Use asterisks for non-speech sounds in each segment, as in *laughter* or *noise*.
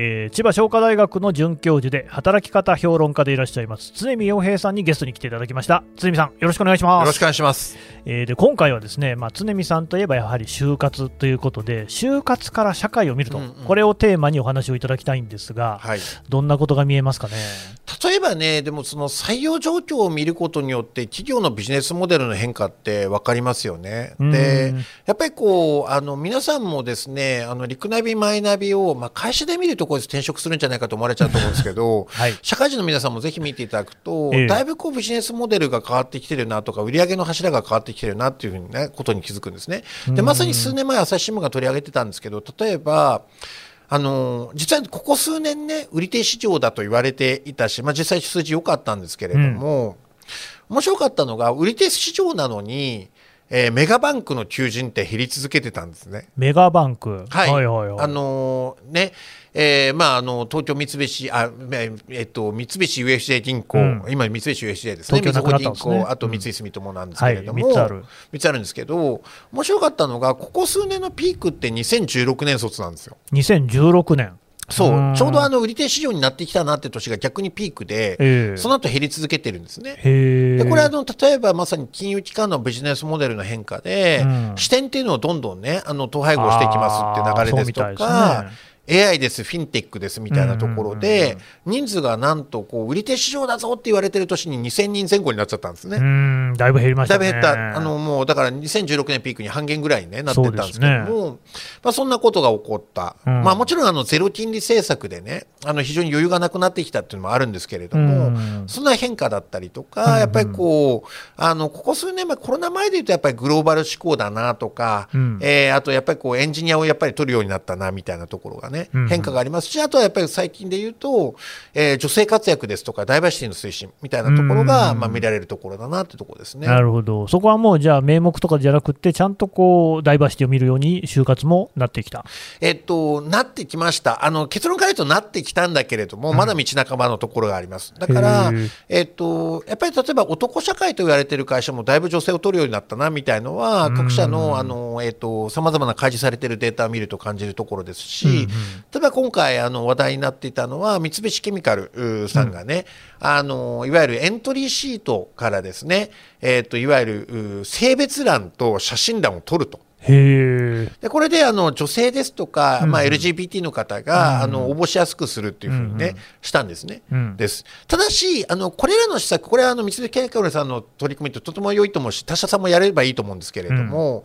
えー千葉商科大学の准教授で働き方評論家でいらっしゃいます常見洋平さんにゲストに来ていただきました常見さんよろしくお願いしますよろしくお願いします。えーで今回はですね、まあ、常見さんといえばやはり就活ということで就活から社会を見ると、うんうんこれをテーマにお話をいただきたいんですが、はい。どんなことが見えますかね？例えばね、でもその採用状況を見ることによって企業のビジネスモデルの変化って分かりますよね。うんで、やっぱりこうあの皆さんもですね、あのリクナビマイナビをまあ会社で見るとこれ転職するんじゃないかと思われちゃうと思うんですけど。*laughs* はい社会人の皆さんもぜひ見ていただくと、ええだいぶこうビジネスモデルが変わってきてるなとか、売上の柱が変わってきてるなっていうふうにね、ことに気づくんですね。で、まさに数年前、朝日新聞が取り上げてたんですけど、例えば、あの実はここ数年ね、売り手市場だと言われていたし、まあ、実際数字良かったんですけれども、面白かったのが、売り手市場なのに、えーメガバンクの求人って減り続けてたんですね。メガバンク、はい、はいはいはいあのーね、えーまああの東京三菱あええっと三菱 UFJ 銀行、うん。今三菱 UFJ ですね。東京銀ですね。行あと三井住友なんですけれども、はい三つある。三つあるんですけど、面白かったのがここ数年のピークって2016年卒なんですよ。2016年。そう。ーん。ちょうどあの売り手市場になってきたなって年が逆にピークで、ええ。その後減り続けてるんですね。でこれあの例えばまさに金融機関のビジネスモデルの変化で、うん。視点っていうのをどんどんねあの統廃合していきますって流れですとか AI ですフィンテックですみたいなところで、人数がなんとこう売り手市場だぞって言われてる年に2000人前後になっちゃったんですね。だいぶ減りましたね。だいぶ減った、あのもうだから2016年ピークに半減ぐらいに、ね、なってったんですけども、まあ、そんなことが起こった、うん。まあ、もちろんあのゼロ金利政策でね、あの非常に余裕がなくなってきたっていうのもあるんですけれども、うん。そんな変化だったりとうんか、やっぱりこう、あのここ数年前、コロナ前でいうと、やっぱりグローバル志向だなとか、うん。えーあとやっぱりこうエンジニアをやっぱり取るようになったなみたいなところがね、うん変化がありますし、あとはやっぱり最近で言うと、えー女性活躍ですとか、ダイバーシティの推進みたいなところが、うんまあ、見られるところだなってところですね。なるほど、そこはもうじゃあ、名目とかじゃなくて、ちゃんとこうダイバーシティを見るように、就活もなってきた。えっと、なってきました。あの、結論から言うとなってきたんだけれども、まだ道半ばのところがあります。だからえっと、やっぱり例えば男社会と言われている会社もだいぶ女性を取るようになったな、みたいのは、各社の、あの、えっと、様々な開示されているデータを見ると感じるところですし、例えば今回、あの、話題になっていたのは、三菱ケミカルうーさんがね、あの、いわゆるエントリーシートからですね、えっと、いわゆるうー性別欄と写真欄を取ると。へえ、でこれであの女性ですとか、まあ、LGBT の方が、あの応募しやすくするっていうふうにね、したんですね。うんです。ただしあの、これらの施策、これはあの三菱ケミカルさんの取り組みってとても良いと思うし、他社さんもやればいいと思うんですけれども、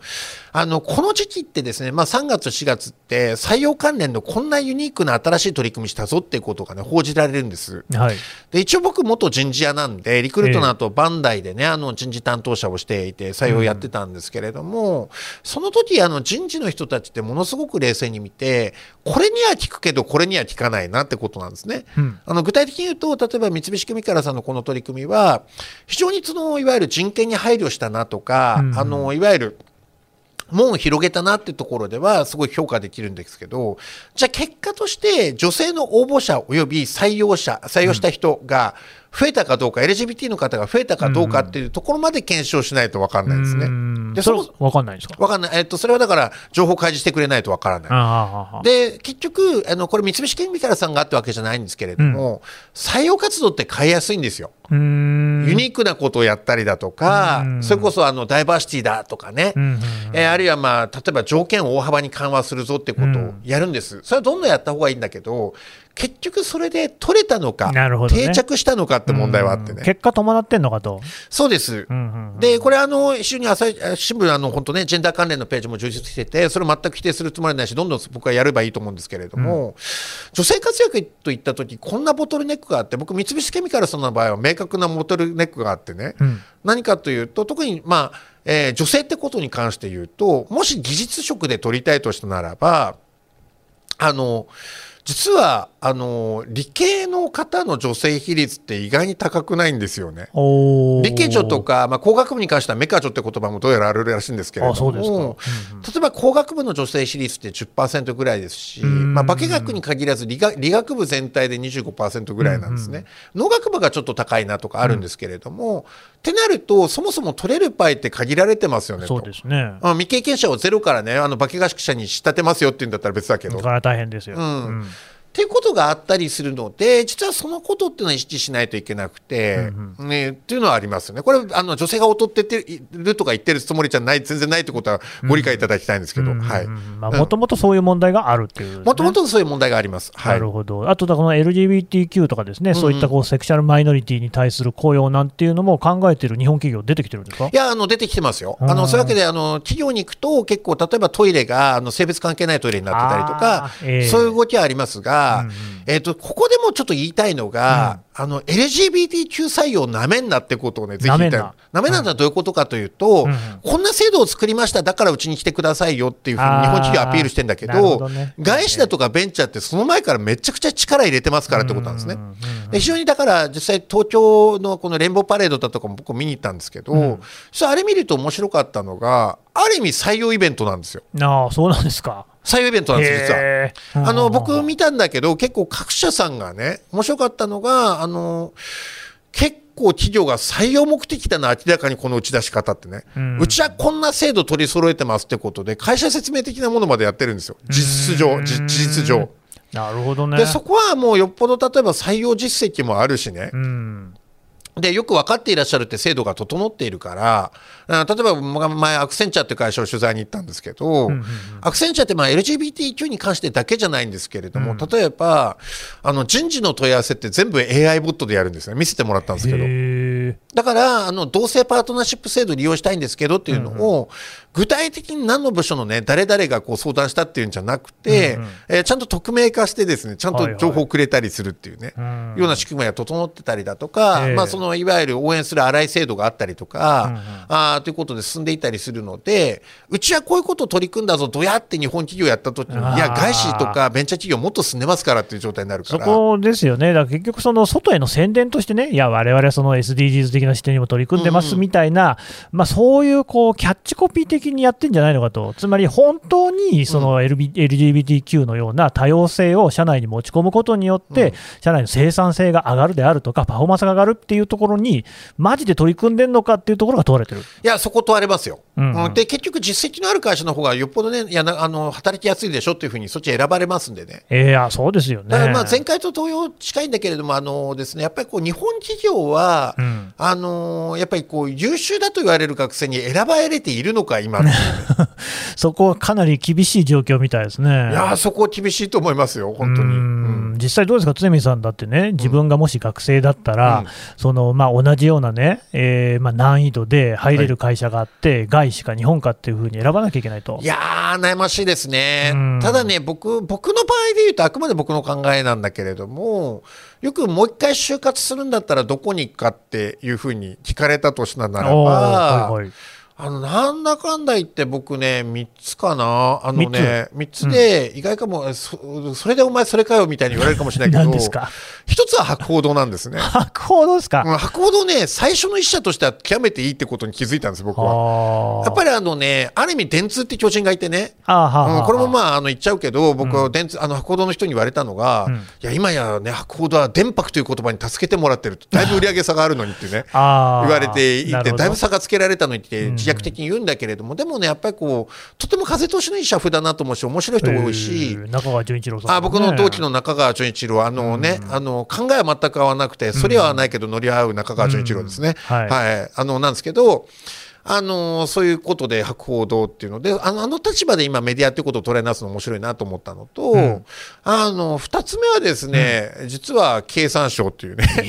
あのこの時期ってですね、まあ、3月、4月って採用関連のこんなユニークな新しい取り組みしたぞっていうことがね、報じられるんです。はい、で一応僕元人事屋なんでリクルートの後、バンダイでねあの人事担当者をしていて採用やってたんですけれども、その時あの人事の人たちってものすごく冷静に見てこれには効くけどこれには効かないなってことなんですね。うん。あの具体的に言うと例えば三菱ケミカルさんのこの取り組みは非常にそのいわゆる人権に配慮したなとか、うん。あのいわゆる門を広げたなっていうところではすごい評価できるんですけどじゃあ結果として女性の応募者および採用者採用した人が増えたかどうか、LGBT の方が増えたかどうかっていうところまで検証しないと分かんないですね。うん。でそれ分かんないんですか？分かんない、えっと、それはだから情報開示してくれないと分からない。で結局あのこれ三菱ケミカルさんがあったわけじゃないんですけれども、採用活動って変えやすいんですよ。ユニークなことをやったりだとか、うん。それこそあのダイバーシティだとかね、えーあるいは、まあ、例えば条件を大幅に緩和するぞってことをやるんです、それはどんどんやった方がいいんだけど結局それで取れたのか、なるほどね。定着したのかって問題はあってね、結果伴ってんのかと。そうです、うんうんうんでこれあの一緒に朝日新聞あの本当ねジェンダー関連のページも充実しててそれを全く否定するつもりはないしどんどん僕はやればいいと思うんですけれども、女性活躍といった時こんなボトルネックがあって僕三菱ケミカルさんの場合は明確なボトルネックがあってね、うん。何かというと特にまあ、えー女性ってことに関して言うともし技術職で取りたいとしたならばあの実はあの理系の方の女性比率って意外に高くないんですよね。理系女とか、まあ、工学部に関してはメカ女って言葉もどうやらあるらしいんですけれども、うんうん。例えば工学部の女性比率って10%ぐらいですし、んまあ、化学に限らず理学理学部全体で25%ぐらいなんですね、農学部がちょっと高いなとかあるんですけれども、ってなるとそもそも取れるパイって限られてますよねそうと。ですね。あ未経験者をゼロからねあの化学者に仕立てますよっていうんだったら別だけど。大変ですよ。うん。うんっていうことがあったりするので実はそのことっていうのは意識しないといけなくて、ね、っていうのはありますよね。これあの女性が劣ってってるとか言ってるつもりじゃない全然ないってことはご理解いただきたいんですけど、はい。もともとそういう問題があるっていうね、もともとそういう問題があります。はいなる。ほど、あとだこの LGBTQ とかですね、そういったこうセクシャルマイノリティに対する雇用なんていうのも考えている日本企業、出てきてるんですか？いや、あの、出てきてますよ。うんあの、そういうわけで、あの、企業に行くと、結構、例えばトイレが、あの、性別関係ないトイレになってたりとかええそういう動きはありますが、えっ、と、ここでもちょっと言いたいのが、あの、LGBTQ 採用なめんなってことをね、ぜひ言いたい。な。なめんなってのはどういうことかというと、こんな制度を作りました、だからうちに来てくださいよっていうふうに日本企業はアピールしてんだけど、外資だとかベンチャーってその前からめちゃくちゃ力入れてますからってことなんですね。非常にだから実際東京のこのレインボーパレードだとかも僕見に行ったんですけど、うん。それあれ見ると面白かったのがある意味採用イベントなんですよ。ああ、そうなんですか。採用イベントなんです実は。あの僕見たんだけど結構各社さんがね面白かったのがあの結構企業が採用目的だな明らかにこの打ち出し方ってね、ううんちはこんな制度取り揃えてますってことで会社説明的なものまでやってるんですよ。実質上じ事実上。なるほどね。でそこはもうよっぽど例えば採用実績もあるしね、うんでよく分かっていらっしゃるって制度が整っているからあ例えばま前アクセンチャーって会社を取材に行ったんですけど、んうんアクセンチャーってまあ LGBTQ に関してだけじゃないんですけれども、例えばあの人事の問い合わせって全部 AI ボットでやるんですね。見せてもらったんですけど。だからあの同性パートナーシップ制度利用したいんですけどっていうのを、具体的に何の部署のね誰々がこう相談したっていうんじゃなくて、うんうん。えーちゃんと匿名化してですねちゃんと情報をくれたりするっていうね、うん。ような仕組みが整ってたりだとか、ええ。まあ、そのいわゆる応援する荒い制度があったりとか、うんうんあーということで進んでいったりするのでうちはこういうことを取り組んだぞどうやって日本企業やった時にいや外資とかベンチャー企業もっと進んでますからっていう状態になるから。そこですよね、だから結局、その外への宣伝としてね、いや、われわれはその SDGs 的な視点にも取り組んでますみたいな、まあ、そういうこうキャッチコピー的にやってんじゃないのかと、つまり本当にその LB LGBTQ のような多様性を社内に持ち込むことによって、社内の生産性が上がるであるとか、パフォーマンスが上がるっていうところに、マジで取り組んでんのかっていうところが問われてる。いや、そこ問われますよ。うんうんうんで、結局実績のある会社の方がよっぽどね、いやなあの働きやすいでしょっていうふうにそっち選ばれますんでね。ええあそうですよね。だからまあ前回と同様近いんだけれども、あのですね、やっぱりこう日本企業は、うんあのやっぱりこう優秀だと言われる学生に選ばれているのか、今 *laughs* そこはかなり厳しい状況みたいですね。いやーそこ厳しいと思いますよ、本当に。実際どうですか、常見さんだってね、自分がもし学生だったら、うんそのまあ、同じようなね、えーまあ、難易度で入れる会社があって、外資か日本かっていうふうに選ばなきゃいけないとい。やー、悩ましいですねうん。ただね、僕、僕の場合で言うと、あくまで僕の考えなんだけれども、よくもう一回就活するんだったらどこに行くかっていうふうに聞かれたとしたならば、はいはい。あの、なんだかんだ言って僕ね、3つかな？あのね、3つ？で、意外かも、そ、それでお前それかよみたいに言われるかもしれないけど、何ですか？一つは博報堂なんですね。博報堂ですか、うん博報堂ね、最初の一社としては極めていいってことに気づいたんです、僕は。あやっぱりあのね、ある意味電通って巨人がいてね、これもまあ、あの言っちゃうけど、僕は電通、あの博報堂の人に言われたのが、うん。いや、今やね、博報堂は電白という言葉に助けてもらってると、だいぶ売り上げ差があるのにってね。言われていて、だいぶ差がつけられたのにってうん自虐的に言うんだけれども、でもね、やっぱりこう、とても風通しのいい社風だなと思うし、面白い人多いし、えー中川純一郎さん、あ僕の同期の中川純一郎、あのね、あの考えは全く合わなくて、それは合わないけど、乗り合う中川純一郎ですね。うん。はい。はい、あのなんですけど。あのそういうことで博報堂っていうのであのあの立場で今メディアっていうことを捉え直すの面白いなと思ったのと、うん。あの2つ目はですね、実は経産省っていうね。え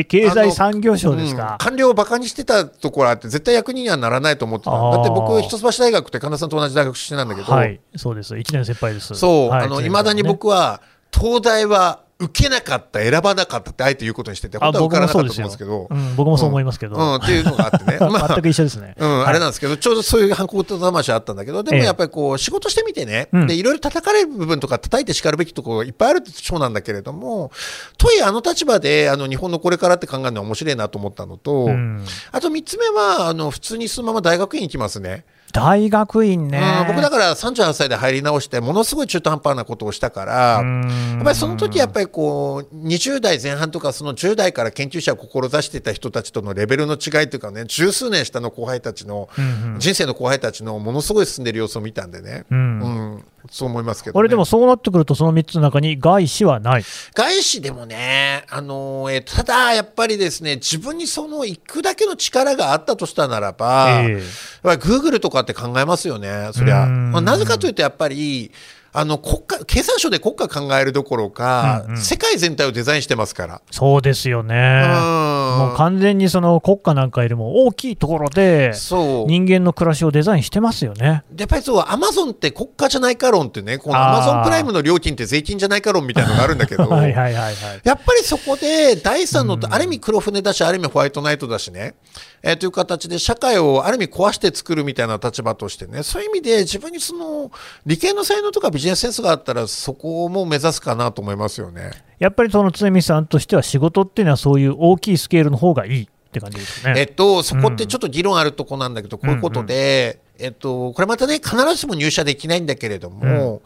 ー経済産業省ですうんか。官僚をバカにしてたところあって絶対役にはならないと思ってた。だって僕一橋大学って神田さんと同じ大学出身なんだけど、はい、そうです。1年先輩です。そう、はいあの、未だに僕は、東大は受けなかった、選ばなかったってあえて言うことにしてて、本当は受からなかったと思うんですけど、うん、僕もそう思いますけど、うん、っていうのがあってね、*laughs* まあ。全く一緒ですね。うん、はい。あれなんですけど、ちょうどそういう反抗と魂あったんだけど、でもええ。やっぱりこう、仕事してみてね、うん。で、いろいろ叩かれる部分とか叩いて叱るべきところいっぱいあるってそうなんだけれども、とはいえあの立場で、あの、日本のこれからって考えるのは面白いなと思ったのと、うん。あと三つ目は、あの、普通にそのまま大学院行きますね。大学院ね。うん僕だから38歳で入り直して、ものすごい中途半端なことをしたから、うん。やっぱりその時やっぱりこう20代前半とかその10代から研究者を志していた人たちとのレベルの違いというかね十数年下の後輩たちの、うんうん。人生の後輩たちのものすごい進んでる様子を見たんでね、うん。うんそう思いますけど、ね、これでもそうなってくると、その3つの中に外資はない。外資でもね、あのえーただやっぱりですね自分にその行くだけの力があったとしたならば、ええ。やっぱりグーグルとかって考えますよね、そりゃ。うんまあなぜかというと、やっぱり、あの国家経産省で国家考えるどころか、うんうん世界全体をデザインしてますから。そうですよね。うんもう完全にその国家なんかよりも大きいところで、そう人間の暮らしをデザインしてますよね。でやっぱりそう、アマゾンって国家じゃないか論ってね、このアマゾンプライムの料金って税金じゃないか論みたいなのがあるんだけど、*laughs* はいはいはいはい。やっぱりそこで第三の、ある意味黒船だし、ある意味ホワイトナイトだしね、えーという形で社会をある意味壊して作るみたいな立場としてね、そういう意味で自分にその理系の才能とかビジネスセンスがあったら、そこも目指すかなと思いますよね。やっぱりその常見さんとしては仕事っていうのはそういう大きいスケールの方がいいって感じですね。えっと、そこってちょっと議論あるとこなんだけど、こういうことで、えっと、これまたね、必ずしも入社できないんだけれども、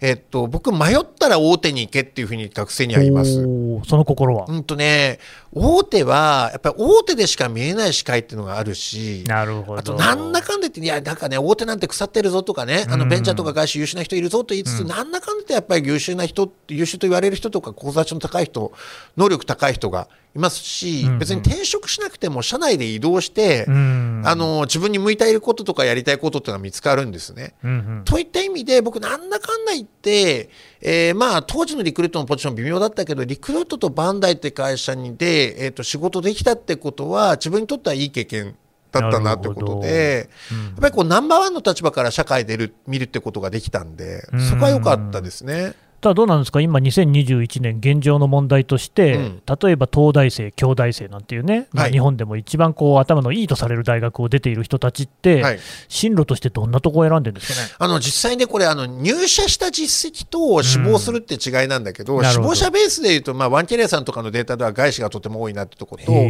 えっと、僕、迷ったら大手に行けっていうふうに学生には言います。その心は。うんとね、大手は、やっぱり大手でしか見えない視界っていうのがあるし、なるほど。あと、なんだかんだ言って、いや、なんかね、大手なんて腐ってるぞとかね、あの、うんベンチャーとか外資優秀な人いるぞと言いつつ、なんだかんだ言って、やっぱり優秀な人、優秀と言われる人とか、向上値の高い人、能力高い人がいますし、うんうん。別に転職しなくても、社内で移動して、うん。あの、自分に向いていることとかやりたいことっていうのが見つかるんですね。うんうん。といった意味で、僕、なんだかんだ言って、えーまあ、当時のリクルートのポジション微妙だったけど、リクルートとバンダイって会社にで、えー、と仕事できたってことは、自分にとってはいい経験だったなってことで、うんやっぱりこうナンバーワンの立場から社会でる見るってことができたんで、そこは良かったですね。ただどうなんですか、今、2021年、現状の問題として、うん。例えば東大生、京大生なんていうね、日本でも一番こう頭のいいとされる大学を出ている人たちって、はい。進路としてどんなとこを選んでるんですかね？あの実際にね、これあの、入社した実績と死亡するって違いなんだけど、死うん。ど。亡者ベースでいうと、まあ、ワンキャリアさんとかのデータでは外資がとても多いなってとこと、や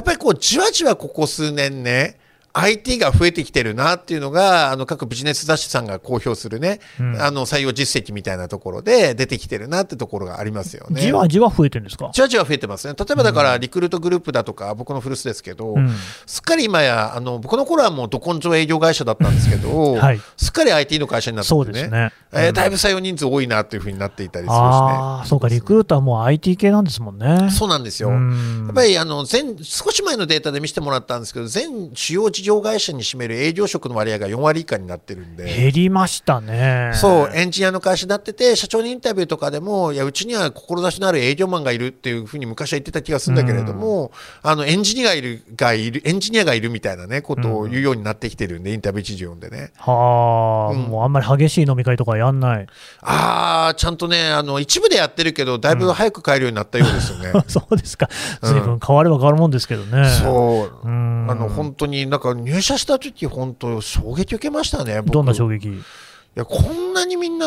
っぱりこう、じわじわここ数年ね、IT が増えてきてるなっていうのが、あの各ビジネス雑誌さんが公表するね、うんあの採用実績みたいなところで出てきてるなってところがありますよね。じわじわ増えてるんですか？じわじわ増えてますね。例えばだから、リクルートグループだとか、僕の古巣ですけど、うんすっかり今や、あの、僕の頃はもうど根性営業会社だったんですけど、はいすっかり IT の会社になっててね。そうですねえーうんだいぶ採用人数多いなっていうふうになっていたりするしね。ああ、そうか、リクルーターはもう IT 系なんですもんね。そうなんですよ。うんやっぱりあの全少し前のデータで見せてもらったんですけど、全主要事業会社に占める営業職の割合が4割以下になってるんで。減りましたね。そう、エンジニアの会社になってて、社長にインタビューとかでも、いや、うちには志のある営業マンがいるっていうふうに昔は言ってた気がするんだけれども、あの、エンジニアがいる、がいる、エンジニアがいるみたいなね、ことを言うようになってきてるんで、インタビュー記事読んでね。はあ、うんもうあんまり激しい飲み会とかやんない。あー、ちゃんとね、あの、一部でやってるけど、だいぶ早く帰るようになったようですよね。*laughs* そうですか。随分変われば変わるもんですけどね。そう。うんあの本当になんか入社した時本当衝撃受けましたね。僕どんな衝撃？いやこんなにみんな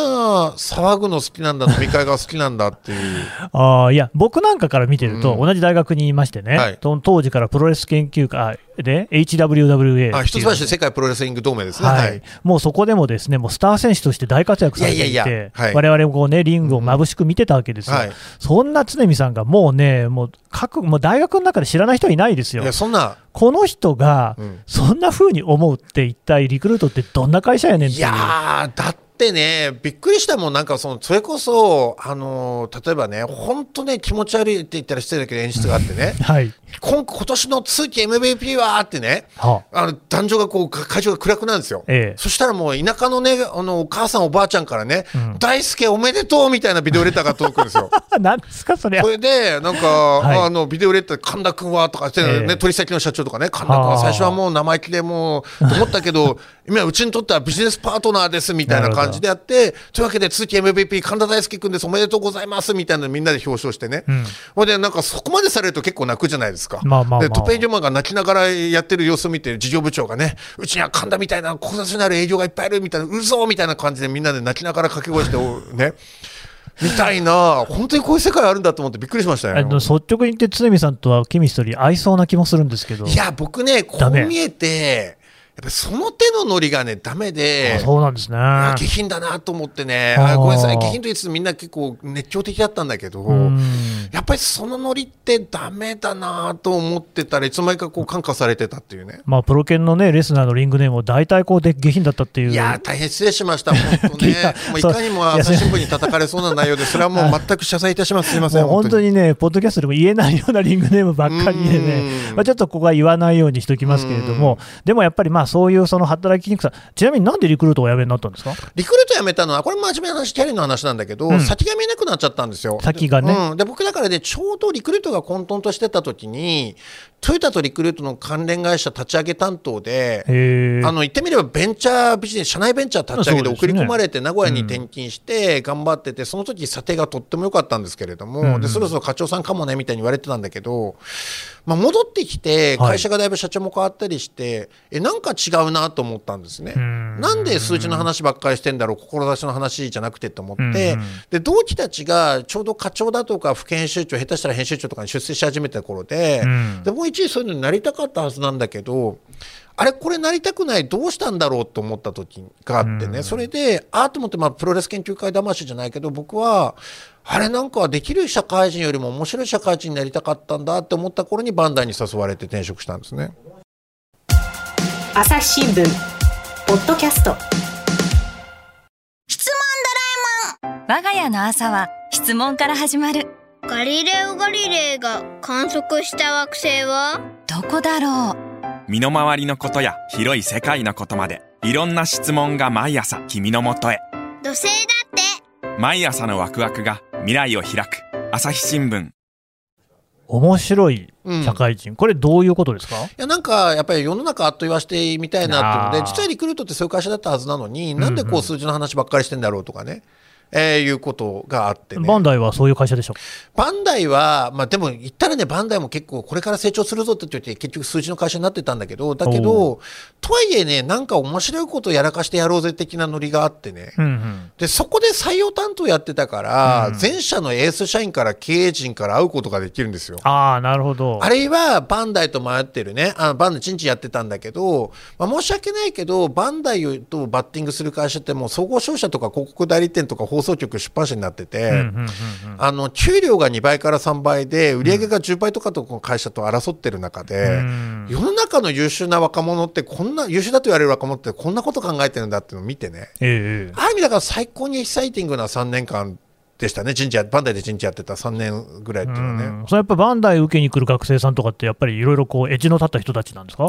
騒ぐの好きなんだ飲み会が好きなんだっていう。*laughs* ああ、いや、僕なんかから見てると、うん同じ大学にいましてね、はいと当時からプロレス研究会で、HWWA あ一橋世界プロレスリング同盟ですね。ははい。い、もうそこでもですねもうスター選手として大活躍されていて、いやいやいやはい。我々もこう、ね、リングを眩しく見てたわけですよ、はい。そんな常見さんがもうね、もう各もう大学の中で知らない人はいないですよ。いや、そんな、この人がうん。そんな風に思うって、一体リクルートってどんな会社やねんっていう。いやー、だってね、びっくりしたもん、なんかその、それこそ、あのー例えばね、本当ね、気持ち悪いって言ったら失礼だけど演出があってね、*laughs* はい。今今年の通期 MVP はってね、はあ。の男女がこうか会場が暗くなるんですよ、ええ。そしたらもう田舎のねあのお母さんおばあちゃんからね、うん。大輔おめでとうみたいなビデオレターが届くんですよ。あ、*laughs* なんですか、それそれで、なんか、い。あの、ビデオレター、神田君はとかって、ええ。ね、取引先の社長とかね、神田君はあは最初はもう生意気でもう、と思ったけど、*laughs* 今、うちにとってはビジネスパートナーですみたいな感感じでやって、というわけで、通期 MVP、神田大輔君です、おめでとうございます。みたいなのみんなで表彰してね、ん。ほいで、なんかそこまでされると結構泣くじゃないですか。まあまあまあ。でトップ営業マンが泣きながらやってる様子を見て、事業部長がね、うちには神田みたいな、こなしのある営業がいっぱいいるみたいな、うるぞみたいな感じでみんなで泣きながら掛け声して、お *laughs* ね。みたいな、本当にこういう世界あるんだと思ってびっくりしましたよ。あの率直に言って、常見さんとはケミストリー合いそうな気もするんですけど、いや、僕ね、こう見えて、やっぱりその手のノリがね、ダメであ、そうなんですね。下品だなと思ってね、ごめんなさい、下品と言いつつみんな結構熱狂的だったんだけど、うんやっぱりそのノリってダメだなと思ってたらいつの間にかこう感化されてたっていうね。まあ、プロ犬のね、レスナーのリングネームも大体こうで下品だったっていう。いやー大変失礼しました、本当ね *laughs* いいかにも朝日新聞に叩かれそうな内容で、それはもう全く謝罪いたします。すみません。本当にね、ポッドキャストでも言えないようなリングネームばっかりでねう、んまあ、ちょっとここは言わないようにしておきますけれども、でもやっぱりまあそういうその働きにくさ、ちなみになんでリクルートをお辞めになったんですか？リクルート辞めたのは、これ真面目な話、キャリアの話なんだけど、うん。先が見えなくなっちゃったんですよ。先がね。うん、で僕だからね、ちょうどリクルートが混沌としてた時に、トヨタとリクルートの関連会社立ち上げ担当で、あの言ってみればベンチャービジネス、社内ベンチャー立ち上げで送り込まれて、名古屋に転勤して頑張ってて、その時査定がとっても良かったんですけれども、うんでそろそろ課長さんかもねみたいに言われてたんだけど、まあ、戻ってきて、はい。会社がだいぶ社長も変わったりして、えなんか違うなと思ったんですね。ん。なんで数字の話ばっかりしてんだろう、志の話じゃなくてと思って、で同期たちがちょうど課長だとか副編集長、下手したら編集長とかに出世し始めた頃で、うん。で一時そういうのになりたかったはずなんだけど、あれ、これなりたくない、どうしたんだろうと思った時があってね、それで、ああと思って、まあ、プロレス研究会魂じゃないけど、僕は、あれなんかできる社会人よりも面白い社会人になりたかったんだって思った頃にバンダイに誘われて転職したんですね。朝日新聞ポッドキャスト。我が家の朝は質問から始まるガリレオ・ガリレイが観測した惑星は？どこだろう？身の回りのことや広い世界のことまでいろんな質問が毎朝君のもとへ。土星だって。毎朝のワクワクが未来を開く。朝日新聞。面白い社会人、これどういうことですか？いやなんかやっぱり世の中あっと言わしてみたいなっていうで実はリクルートってそういう会社だったはずなのに、なんでこう数字の話ばっかりしてんだろうとかね、えーいうことがあってね。バンダイはそういう会社でしょバンダイは、まあでも言ったらね、バンダイも結構これから成長するぞって言って結局数字の会社になってたんだけど、だけおど、とはいえね、なんか面白いことをやらかしてやろうぜ的なノリがあってね。うんうんで、そこで採用担当やってたから、うん全社のエース社員から経営陣から会うことができるんですよ。ああ、なるほど。あるいはバンダイと迷ってるね、あバンダイちんちんやってたんだけど、まあ、申し訳ないけど、バンダイとバッティングする会社ってもう総合商社とか広告代理店とか放送局出版社になってて、あの給料が2倍から3倍で売上が10倍とかとこの会社と争ってる中で、うん。世の中の優秀な若者ってこんな優秀だと言われる若者ってこんなこと考えてるんだっていうのを見てね。ええある意味だから最高にエキサイティングな3年間でしたね。人事やバンダイで人事やってた。3年ぐらいっていうのはね。うん。それやっぱバンダイ受けに来る学生さんとかって、やっぱりいろいろこう、エッジの立った人たちなんですか？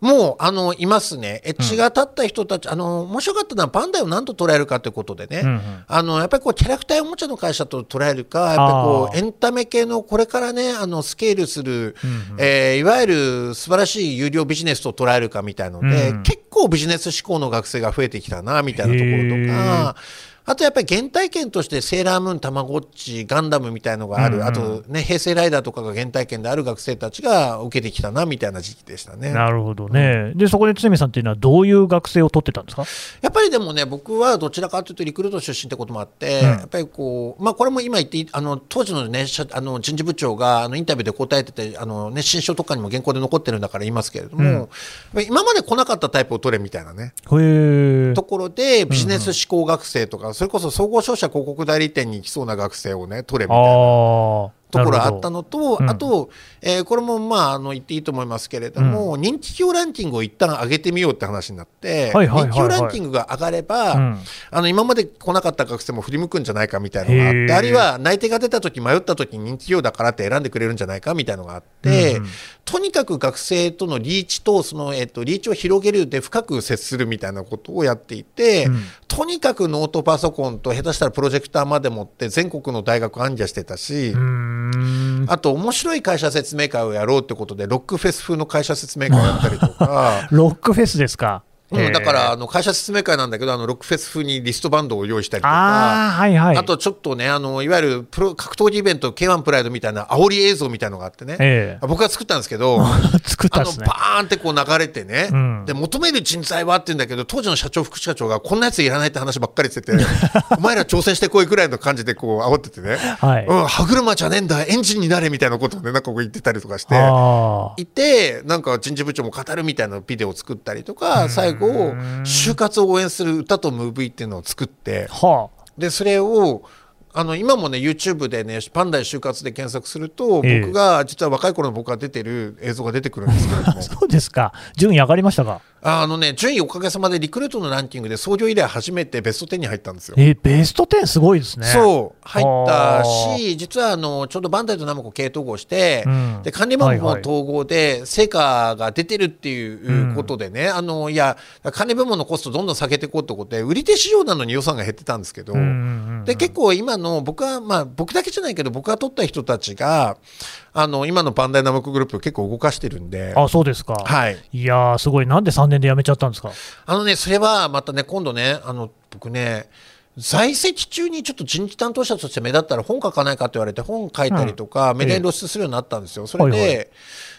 もう、あの、いますね。エッジが立った人たち、あの、面白かったのは、バンダイを何と捉えるかということでね、うんうん。あの、やっぱりこう、キャラクターやおもちゃの会社と捉えるか、やっぱりこう、エンタメ系の、これからね、あの、スケールする、うんうん。えーいわゆる素晴らしい有料ビジネスと捉えるかみたいので、うん結構ビジネス志向の学生が増えてきたな、みたいなところとか、あとやっぱり原体験としてセーラームーン、たまごっち、ガンダムみたいのがある、うんうんあとね、平成ライダーとかが原体験である学生たちが受けてきたな、みたいな時期でしたね。なるほどね。で、そこで常見さんっていうのは、どういう学生を取ってたんですか？やっぱりでもね、僕はどちらかというとリクルート出身ってこともあって、うんやっぱりこう、まあ、これも今言ってあの当時の,、ね、社あの人事部長があのインタビューで答えてて、あのね、新書とかにも原稿で残ってるんだから言いますけれども、うん今まで来なかったタイプを取れみたいなね。ところでビジネス志向学生とか、それこそ総合商社広告代理店に行きそうな学生をね取れみたいな。ところあったの。のと、うん。あと、えーこれもまああの言っていいと思いますけれども、人気企業ランキングを一旦上げてみようって話になって、はいはいはいはい。人気企業ランキングが上がれば、うん。あの今まで来なかった学生も振り向くんじゃないかみたいなのがあってあるいは内定が出た時迷った時に人気企業だからって選んでくれるんじゃないかみたいなのがあって、うんうん。とにかく学生とのリーチとその、えっと、リーチを広げるで深く接するみたいなことをやっていて、うん。とにかくノートパソコンと下手したらプロジェクターまで持って全国の大学暗記してたし、うーん。あと面白い会社説明会をやろうってことでロックフェス風の会社説明会をやったりとか *laughs* ロックフェスですか？うん、だからあの会社説明会なんだけどあのロックフェス風にリストバンドを用意したりとあかあ、はいはい。あとちょっとねあのいわゆるプロ格闘技イベント K1 プライドみたいな煽り映像みたいなのがあってね、ええ。僕が作ったんですけど *laughs* 作ったあのんですね。バーンってこう流れてね、うん。で求める人材はって言うんだけど当時の社長副社長がこんなやついらないって話ばっかりしてて *laughs* お前ら挑戦してこいぐらいの感じでこう煽っててね、はい。うん、歯車じゃねえんだエンジンになれみたいなことをねなんか言ってたりとかして。あいてなんか人事部長も語るみたいなビデオを作ったりとか最後就活を応援する歌とムービーっていうのを作ってでそれをあの今もね YouTube でね「パンダイ就活」で検索するとええ僕が実は若い頃の僕が出てる映像が出てくるんですけれどもあ。*laughs* そうですか。順位上がりましたか？あのね順位おかげさまでリクルートのランキングで創業以来初めてベスト10に入ったんですよ。えーベスト10すごいですね。そう入ったあし実はあのちょうどバンダイとナムコ系統合して、うんで管理部門もはいはい統合で成果が出てるっていうことでね、あのいや管理部門のコストどんどん下げていこうってことで売り手市場なのに予算が減ってたんですけど、うんうんうんで結構今の僕はまあ僕だけじゃないけど僕が取った人たちがあの今のバンダイナムコグループを結構動かしてるんで。あ、そうですか。はい、いやー、すごい。なんで3年で辞めちゃったんですか？あのね、それはまたね、今度ね、あの僕ね、在籍中にちょっと人事担当者として目立ったら本書かないかって言われて本書いたりとか、メディアに露出するようになったんですよ。それで、は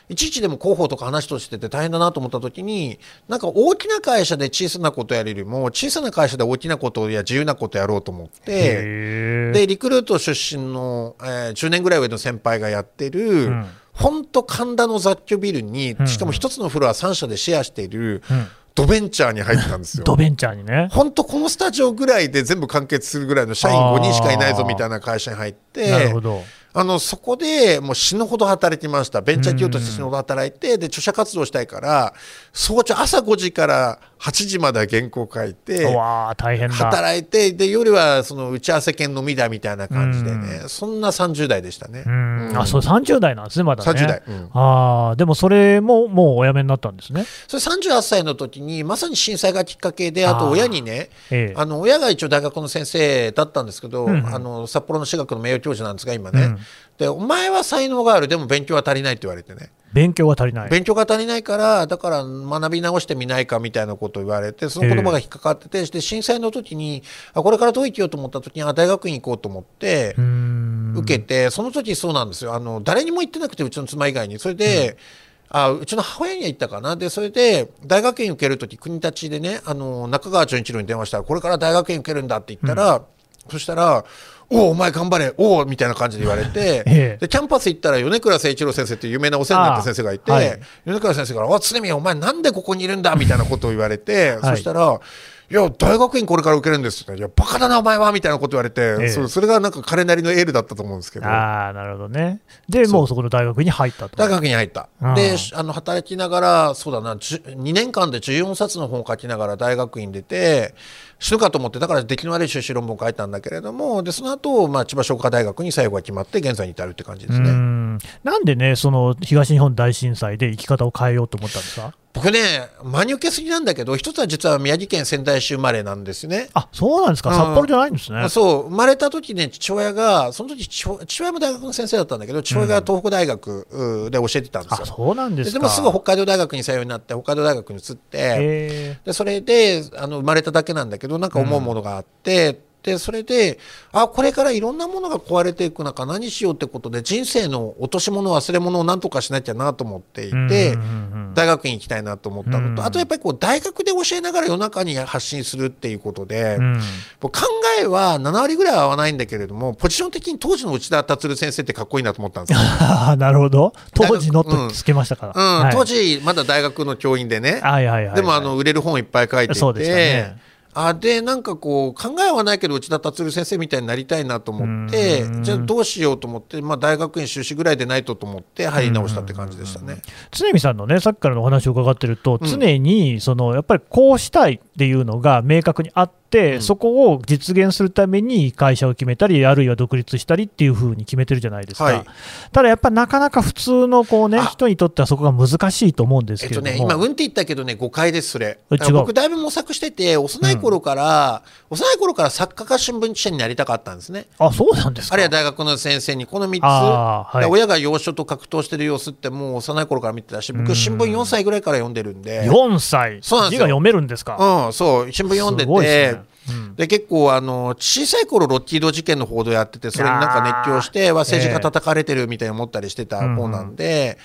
いちいちでも広報とか話としてて大変だなと思った時になんか大きな会社で小さなことやるよりも小さな会社で大きなことや自由なことやろうと思ってでリクルート出身の、えー10年ぐらい上の先輩がやってる、ん本当神田の雑居ビルにんしかも一つのフロア3社でシェアしている、うんドベンチャーに入ったんですよ。*laughs* ドベンチャーにね。本当このスタジオぐらいで全部完結するぐらいの社員5人しかいないぞみたいな会社に入ってなるほど。あのそこでもう死ぬほど働きました。ベンチャー企業として死ぬほど働いてで著者活動したいから早朝朝5時から8時までは原稿書いてうわー、大変だ。働いてで夜はその打ち合わせ券飲みだみたいな感じでねそんな30代でしたね。うん。あ、そう、30代なんですね、まだね。30代。うん。ああ、でもそれももうお辞めになったんですね。それ38歳の時にまさに震災がきっかけであと親にねええ。あの親が一応大学の先生だったんですけど、あの札幌の私学の名誉教授なんですが今ね、うんでお前は才能がある。でも勉強は足りないって言われてね。勉強が足りない。勉強が足りないからだから学び直してみないかみたいなことを言われてその言葉が引っかかってて、で震災の時にあこれからどう生きようと思った時にあ大学院行こうと思って受けて、その時そうなんですよ。あの誰にも言ってなくてうちの妻以外に。それで、あうちの母親には言ったかな。でそれで大学院受ける時国立でねあの中川純一郎に電話したらこれから大学院受けるんだって言ったら、そしたら「おおお前頑張れおお」みたいな感じで言われて、*laughs* ええ。でキャンパス行ったら米倉誠一郎先生っていう有名なお世話になった先生がいて、あはい。米倉先生から「お常宮お前なんでここにいるんだ」みたいなことを言われて、はい。そしたら「いや大学院これから受けるんです」って「いやバカだなお前は」みたいなこと言われて、ええそそれがなんか彼なりのエールだったと思うんですけど。ああ、なるほどね。で、もうそこの大学に入ったと。大学に入ったうん。で、しあの働きながら、そうだな、じゅ2年間で14冊の本を書きながら大学院出て、死ぬかと思って、だから出来の悪い修士論文を書いたんだけれども、で、その後、まあ、千葉商科大学に最後は決まって、現在に至るって感じですね。んなんでね、その東日本大震災で生き方を変えようと思ったんですか？僕ね、真に受けすぎなんだけど、一つは実は宮城県仙台市生まれなんですよね。あそうなんですか、うん札幌じゃないんですね。そう生まれた時ね父親がその時父親も大学の先生だったんだけど父親が東北大学うで教えてたんですあよ。そうなんですか。ででもすぐ北海道大学に採用になって北海道大学に移って、へでそれであの生まれただけなんだけどなんか思うものがあって、でそれであこれからいろんなものが壊れていく中何しようってことで人生の落とし物忘れ物を何とかしなきゃなと思っていて、大学院行きたいなと思ったのと、うんあとやっぱりこう大学で教えながら世の中に発信するっていうことで、考えは7割ぐらいは合わないんだけれどもポジション的に当時の内田達先生ってかっこいいなと思ったんですよ。*laughs* なるほど。当時のとつけましたから。当時まだ大学の教員でね、はいはいはいはい。でもあの売れる本いっぱい書いていて、そうでしたねあでなんかこう考えはないけど内田達先生みたいになりたいなと思ってうん。じゃあどうしようと思って、まあ、大学院修士ぐらいでないとと思って入り直したって感じでしたね。常見さんのね、さっきからのお話を伺ってると、うん。常にそのやっぱりこうしたいっていうのが明確にあって、うん。そこを実現するために会社を決めたり、あるいは独立したりっていうふうに決めてるじゃないですか、はい。ただやっぱなかなか普通のこう、ね、あ。人にとってはそこが難しいと思うんですえっとね、今、うんって言ったけどね、誤解です、それ。僕、だいぶ模索してて、幼い頃から、幼い頃から作家か新聞記者になりたかったんですね。あそうなんですか。あるいは大学の先生に、この3つ、はい。で親が要所と格闘してる様子って、もう幼い頃から見てた。し、僕、新聞4歳ぐらいから読んでるんで、4歳、そうなんですよ。字が読めるんですか。うん、そう、新聞読んですごいて、ね。うんで結構あの小さい頃ロッキード事件の報道やっててそれになんか熱狂してわ政治家叩かれてるみたいに思ったりしてた方なんで、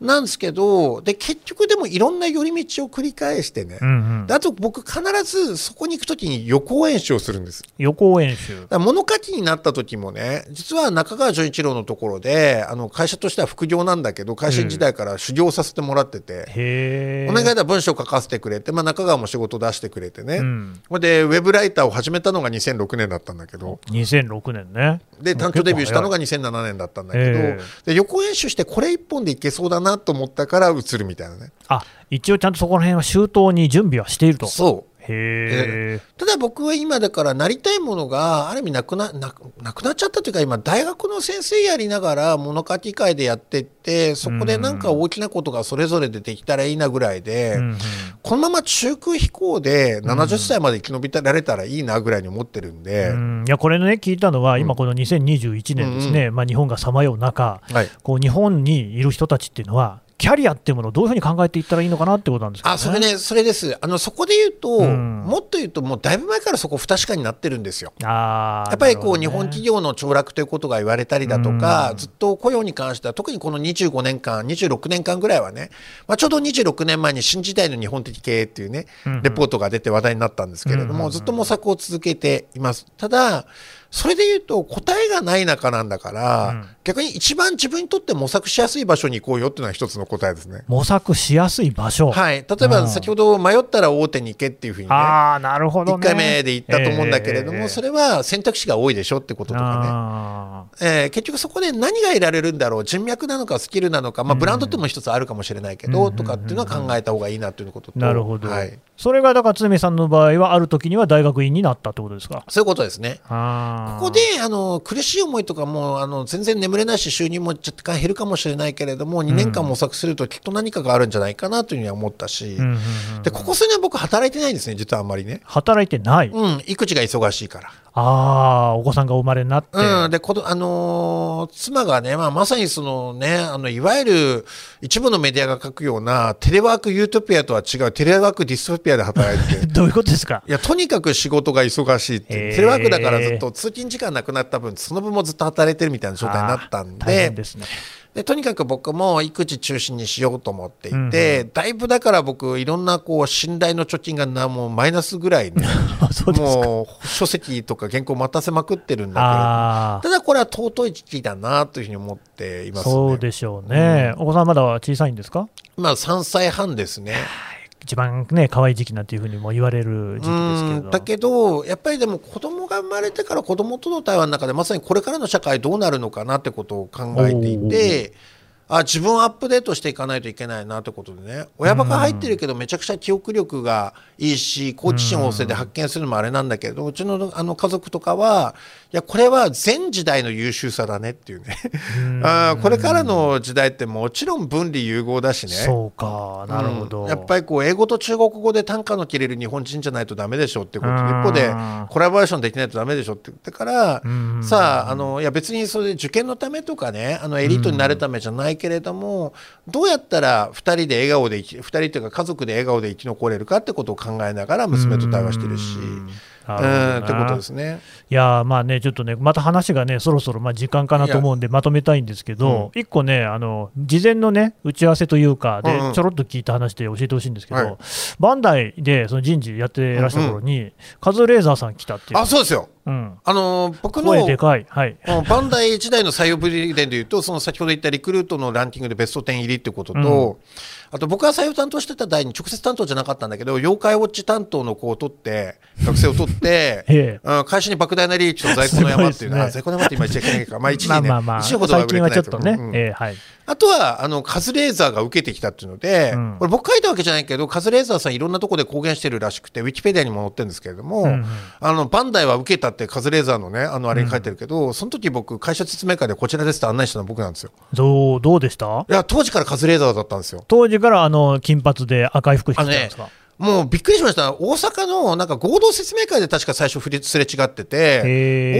なんですけどで結局でもいろんな寄り道を繰り返してね、うんうん。であと僕必ずそこに行く時に予行演習をするんです。予行演習。物書きになった時もね実は中川純一郎のところであの会社としては副業なんだけど会社員時代から修行させてもらってて、へー。お願いだ文章書かせてくれて、まあ、中川も仕事出してくれてね、うん。でウェブライターを始めたのが2006年だったんだけど。2006年ね。で単調デビューしたのが結2007年だったんだけど、えで予行演習してこれ一本でいけそうだなと思ったから映るみたいなねあ一応ちゃんとそこら辺は周到に準備はしていると。そうへー。ただ僕は今だからなりたいものがある意味なくななくなくなっちゃったというか今大学の先生やりながら物書き会でやってってそこでなんか大きなことがそれぞれでできたらいいなぐらいで、うんうん。このまま中空飛行で70歳まで生き延びられたらいいなぐらいに思ってるんで、うん。いやこれね、聞いたのは、今、この2021年ですね、まあ、日本がさまよう中、はい。こう日本にいる人たちっていうのは、キャリアっていうものをどういうふうに考えていったらいいのかなってことなんですか、ね、あそれねそれです。あのそこで言うと、ん。もっと言うともうだいぶ前からそこ不確かになってるんですよ。あーやっぱりこう、ね日本企業の凋落ということが言われたりだとか、うん。ずっと雇用に関しては特にこの25年間26年間ぐらいはね、まあ、ちょうど26年前に新時代の日本的経営っていうね、レポートが出て話題になったんですけれども、うんうんうん。ずっと模索を続けています。ただそれで言うと答えがない中なんだから、うん。逆に一番自分にとって模索しやすい場所に行こうよっていうのは一つの答えですね。模索しやすい場所。はい、例えうん。ば先ほど迷ったら大手に行けっていうふうにねああ、なるほど1ね。回目で言ったと思うんだけれども、ええそれは選択肢が多いでしょってこととかあね、えー結局そこで何が得られるんだろう人脈なのかスキルなのか、まあ、ブランドっても一つあるかもしれないけど、うんとかっていうのは考えた方がいいなということと。ーなるほど、はい、それがだから、堤さんの場合は、ある時には大学院になったってことですか？そういうことですね。ここであの苦しい思いとかもあの全然眠れないし収入も若干減るかもしれないけれども2年間模索するときっと何かがあるんじゃないかなというふうには思ったし、でここ数年僕働いてないんですね実はあんまりね。働いてない、うん、育児が忙しいから。ああ、お子さんが生まれになって、うん、でこの、あのー妻がね、まあ、まさにそのねあのいわゆる一部のメディアが書くようなテレワークユートピアとは違うテレワークディストピアで働いてて。*laughs* どういうことですか？いやとにかく仕事が忙しいってテレワークだからずっと通勤時間なくなった分その分もずっと働いてるみたいな状態になったんあー大変でですね。でとにかく僕も育児中心にしようと思っていて、うんだいぶだから僕いろんなこう信頼の貯金がなもうマイナスぐらいねあ *laughs* そうですか。もう書籍とか原稿待たせまくってるんだけれどただこれは尊い時期だなというふうに思っていあ、ますね。そうでしょうね、お子さんまだ小さいんですか？まあ3歳半ですね。一番ね、可愛い時期なんていうふうにも言われる時期ですけど。だけどやっぱりでも子供が生まれてから子供との対話の中でまさにこれからの社会どうなるのかなってことを考えていて。あ自分をアップデートしていかないといけないなってことでね。親バカ入ってるけどめちゃくちゃ記憶力がいいし好奇心旺盛で発見するのもあれなんだけどうちのあの家族とかはいやこれは全時代の優秀さだねっていうね。あーこれからの時代ってもちろん分離融合だしね。そうか、なるほど。うん。やっぱりこう英語と中国語で単価の切れる日本人じゃないとダメでしょってこと。一方でコラボレーションできないとダメでしょって。言ってからうん。さああのいや別にそれで受験のためとかねあのエリートになるためじゃないけれどもどうやったら2人で笑顔で生き2人というか家族で笑顔で生き残れるかってことを考えながら娘と対話してるし。ってことですね。いやーまあね、ちょっとね、また話がね、そろそろまあ時間かなと思うんで、まとめたいんですけど、一個ね、あの事前のね、打ち合わせというか、でうんうん。ちょろっと聞いた話で教えてほしいんですけど、はい。バンダイでその人事やってらした頃に、カズレーザーさん来たっていう、あそうですようん、あの僕の声でかい、はい、*laughs* うんバンダイ時代の採用ぶりでいうと、その先ほど言ったリクルートのランキングでベスト10入りってことと、うん。あと僕が採用担当してた代に直接担当じゃなかったんだけど、妖怪ウォッチ担当の子を取って、学生を取っえて、*laughs* えうん会社に莫大な利益と在庫の山っていうのは、*laughs* す在庫の山って今言っちゃいけないか、まあ、一時ね、まあまあまあ、ほどは最近売れてないはちょっとね、うん。ええはい。あとは、あの、カズレーザーが受けてきたっていうので、うん。これ僕書いたわけじゃないけど、カズレーザーさんいろんなところで公言してるらしくて、ウィキペディアにも載ってるんですけれども、うんうん。あの、バンダイは受けたってカズレーザーのね、あの、あれに書いてるけど、その時僕、会社説明会でこちらですって案内したのは僕なんですよ。どう、どうでした？いや、当時からカズレーザーだったんですよ。当時からあの、金髪で赤い服着てたんですか、もうびっくりしました。大阪のなんか合同説明会で確か最初ふりすれ違ってて、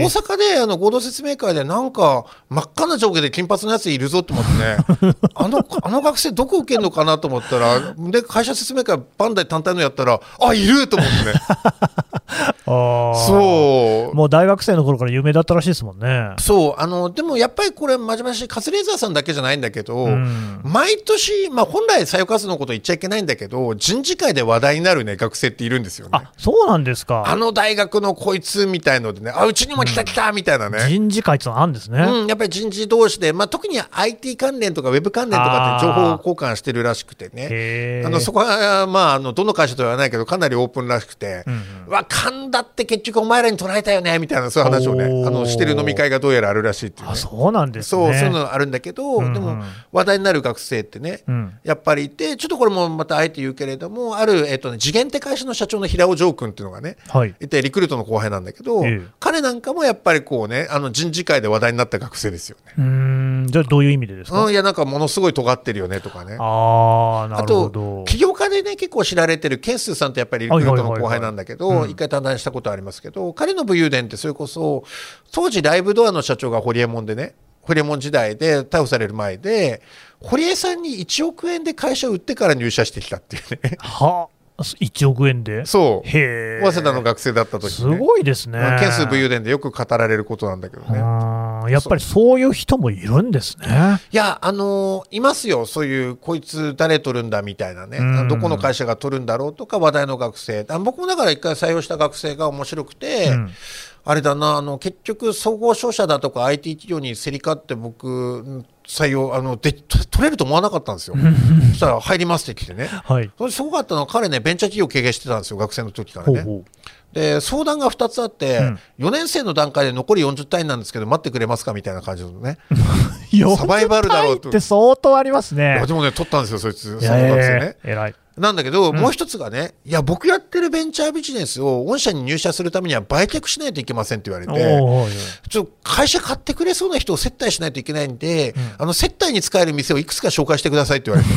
大阪であの合同説明会でなんか真っ赤な上下で金髪のやついるぞと思ってね、*laughs* あの、あの学生どこ受けんのかなと思ったら、で、会社説明会バンダイ単体のやったら、あ、いると思ってね。*laughs* そう。もう大学生の頃から有名だったらしいですもんね。そう、あの、でもやっぱりこれ真面目だし、カズレーザーさんだけじゃないんだけど、ん毎年、まあ本来採用活動のこと言っちゃいけないんだけど、人事会で話題になるね、学生っているんですよね。あ、そうなんですか。あの大学のこいつみたいのでね、あ、うちにも来た来たみたいなね。人事会ってのがあるんですね。うん、やっぱり人事同士で、まあ、特に IT 関連とかウェブ関連とかって情報交換してるらしくてね。あのそこは、まあ、あのどの会社とは言わないけど、かなりオープンらしくて、うんうわ、勘だって結局お前らに捉えたよねみたいな、そういう話をね、あのしてる飲み会がどうやらあるらしいっていうね。あ、そうなんですね。そう、そういうのあるんだけど、うんうんでも話題になる学生ってね、うんやっぱりいて、ちょっとこれもまたあえて言うけれども、ある、えっとね、次元って会社の社長の平尾城君っていうのがね、はい。いて、リクルートの後輩なんだけど、ええ彼なんかもやっぱりこうね、あの人事会で話題になった学生ですよね。うーん、じゃあどういう意味でですか、うん、いや、なんかものすごい尖ってるよねとかね。ああ、なあるほとど。起業家でね結構知られてるケンスーさんってやっぱりリクルートの後輩なんだけど一回対談したことありますけど彼の武勇伝ってそれこそ当時ライブドアの社長がホリエモンでねホリエモン時代で逮捕される前で堀江さんに1億円で会社を売ってから入社してきたっていうね。は1億円で？そう。へえ。早稲田の学生だった時ね。ごいですね。ケンスー武勇伝でよく語られることなんだけどねやっぱりそういう人もいるんですね。いや、あのーいますよ、そういう、こいつ誰取るんだみたいなね、うんどこの会社が取るんだろうとか、話題の学生、あ僕もだから一回採用した学生が面白くて、うんあれだな、あの結局、総合商社だとか IT 企業に競り勝って、僕、うん採用あので、と取れると思わなかったんですよ。*laughs* そしたら、入りますって来てね。はい。それすごかったのは、彼ね、ベンチャー企業経営してたんですよ、学生の時からね。ほうほう。で相談が2つあって、うん4年生の段階で残り40単位なんですけど、待ってくれますかみたいな感じのね。*laughs* サバイバルだろうと40単位って相当ありますいねや。でもね、取ったんですよ、そいつ、その学生ね。え。なんだけど、もう一つがね、いや、僕やってるベンチャービジネスを御社に入社するためには売却しないといけませんって言われて、ちょっと会社買ってくれそうな人を接待しないといけないんで、あの接待に使える店をいくつか紹介してくださいって言われて、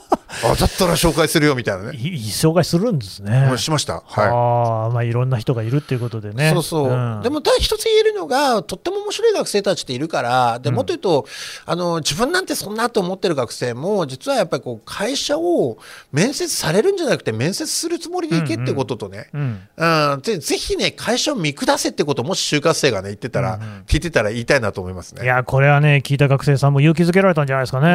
*laughs* あだったら紹介するよみたいなね、いい紹介するんですね。しました。はいああ、まあいろんな人がいるっていうことでね。そうそう、んでもただ一つ言えるのがとっても面白い学生たちっているからでもっと言うと、あの自分なんてそんなと思ってる学生も実はやっぱりこう会社を面接されるんじゃなくて面接するつもりでいけってこととね、うん。うん、ぜぜひね会社を見下せってことをもし就活生がね言ってたら、聞いてたら言いたいなと思いますね。いや、これはね、聞いた学生さんも勇気づけられたんじゃないですかね。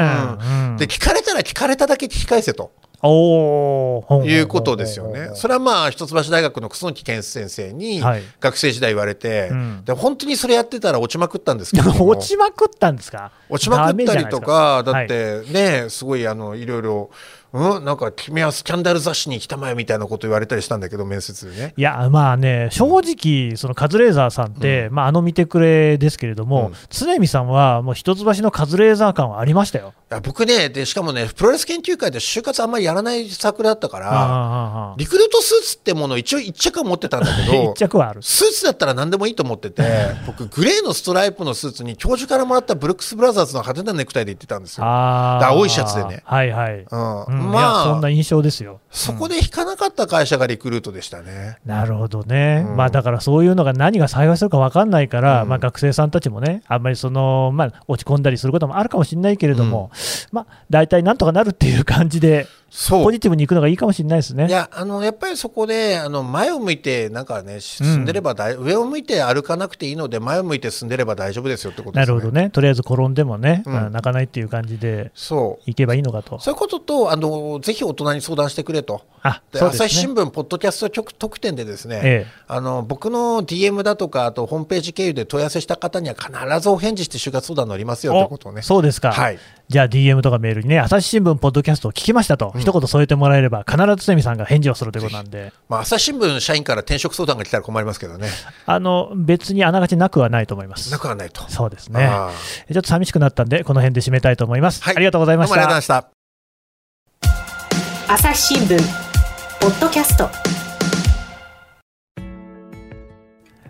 うんで聞かれたら聞かれただけ聞き返せと。いうことですよね。それはまあ一橋大学の楠木健先生にはい。学生時代言われて、うん。で本当にそれやってたら落ちまくったんですけども。落ちまくったんですか？落ちまくったりとか、だっダメじゃないてね、すごいあのいろいろ、うん、なんか君はスキャンダル雑誌に来たまえみたいなこと言われたりしたんだけど、面接でね。いや、まあね、正直、そのカズレーザーさんって、まあ、あの見てくれですけれども、うん常見さんは、もう一橋のカズレーザー感はありましたよ。いや僕ねで、しかもね、プロレス研究会で就活あんまりやらないサークルだったから、リクルートスーツってものを一応一着は持ってたんだけあ一ど、*laughs* 着はある。スーツだったら何でもいいと思ってて、*laughs* 僕、グレーのストライプのスーツに教授からもらったブルックス・ブラザーズの派手なネクタイで行ってたんですよ。ああ青いシャツでねはいはい。うんうんまあ。そんな印象ですよ。そこで引かなかった会社がリクルートでしたね。なるほどね、うん。まあだからそういうのが何が幸いするか分かんないから、うん。まあ、学生さんたちもね、あんまりその、まあ、落ち込んだりすることもあるかもしれないけれども、まあ大体なんとかなるっていう感じで、そうポジティブにいくのがいいかもしれないですね。いやあのやっぱりそこであの前を向いてなんかね進んでれば大、上を向いて歩かなくていいので前を向いて進んでれば大丈夫ですよってことですね。なるほどね、とりあえず転んでもね、うんまあ泣かないっていう感じでそういけばいいのかと。そういうこととあのぜひ大人に相談してくれと。あでそうですね朝日新聞ポッドキャスト局特典でですね、ええあの僕の DM だとかあとホームページ経由で問い合わせした方には必ずお返事して就活相談乗りますよということをね。そうですか、はいじゃあ DM とかメールにね、朝日新聞ポッドキャストを聞きましたと、うん一言添えてもらえれば、必ず常見さんが返事をするということなんで、まあ、朝日新聞社員から転職相談が来たら困りますけどね。あの別にあながちなくはないと思います。なくはないと。そうですね。あちょっと寂しくなったんで、この辺で締めたいと思います。はいありがとうございましどうもありがとうございたま。した。朝日新聞ポッドキャスト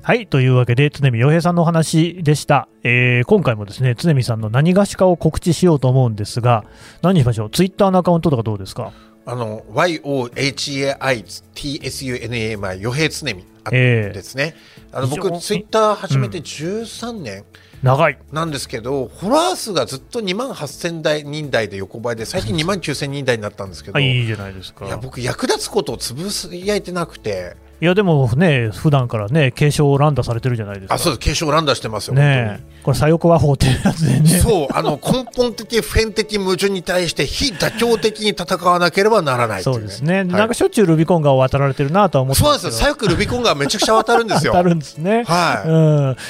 はい。というわけで、常見洋平さんのお話でした。えー今回もですね、常見さんの何がしかを告知しようと思うんですが、何にしましょう？ツイッターのアカウントとかどうですか？あの、YOHAITSUNAMI、余平常美ええですね。あの、非常に僕、ツイッター始めて13年長い。なんですけど、フォロワー数がずっと2万8000台人台で横ばいで、最近2万9000人台になったんですけど、あ、いいいじゃないですか。や、僕、役立つことをつぶやいてなくて、いやでもね、普段からね、継承を乱打されてるじゃないですか。あ、そうです、継承乱打してますよ、ねえ、これ、左翼和法っていうやつでね。そう、あの、根本的、普遍的矛盾に対して、非妥協的に戦わなければならないっていそうですね、はいなんかしょっちゅうルビコン川を渡られてるなとは思ってそうなんですよ、左翼ルビコンがめちゃくちゃ渡るんですよ。当たるんですね。はいう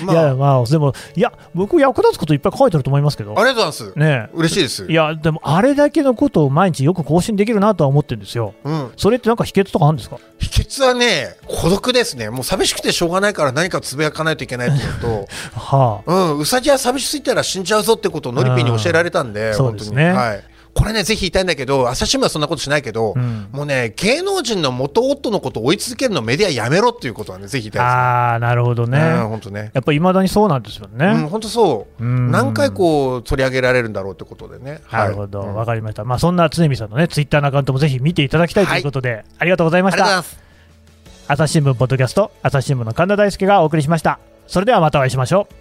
ん。まあいや、まあ、でも、いや、僕、役立つこといっぱい書いてると思いますけど。ありがとうございます。ね嬉しいです。いや、でも、あれだけのことを毎日よく更新できるなとは思ってるんですよ。うん、それってなんか秘訣とかあるんですか？秘訣はね、孤独ですね。もう寂しくてしょうがないから何かつぶやかないといけないっていうの *laughs* はあ。と、うん、うさぎは寂しすぎたら死んじゃうぞってことをノリピーに教えられたんで、うん本当に。そうですねはい。これね、ぜひ言いたいんだけど、朝日新聞はそんなことしないけど、うんもうね、芸能人の元夫のことを追い続けるのメディアやめろっていうことはね、ぜひ言いたいですね。ああ、なるほどね。うん、本当ね。やっぱり未だにそうなんですよね。うん、本当そう。うん何回こう取り上げられるんだろうってことでね。なるほど、はいわ、かりました。まあ、そんな常見さんのね、ツイッターのアカウントもぜひ見ていただきたいということで、ありがとうございました。ありがとうございます。朝日新聞ポッドキャスト、朝日新聞の神田大輔がお送りしました。それではまたお会いしましょう。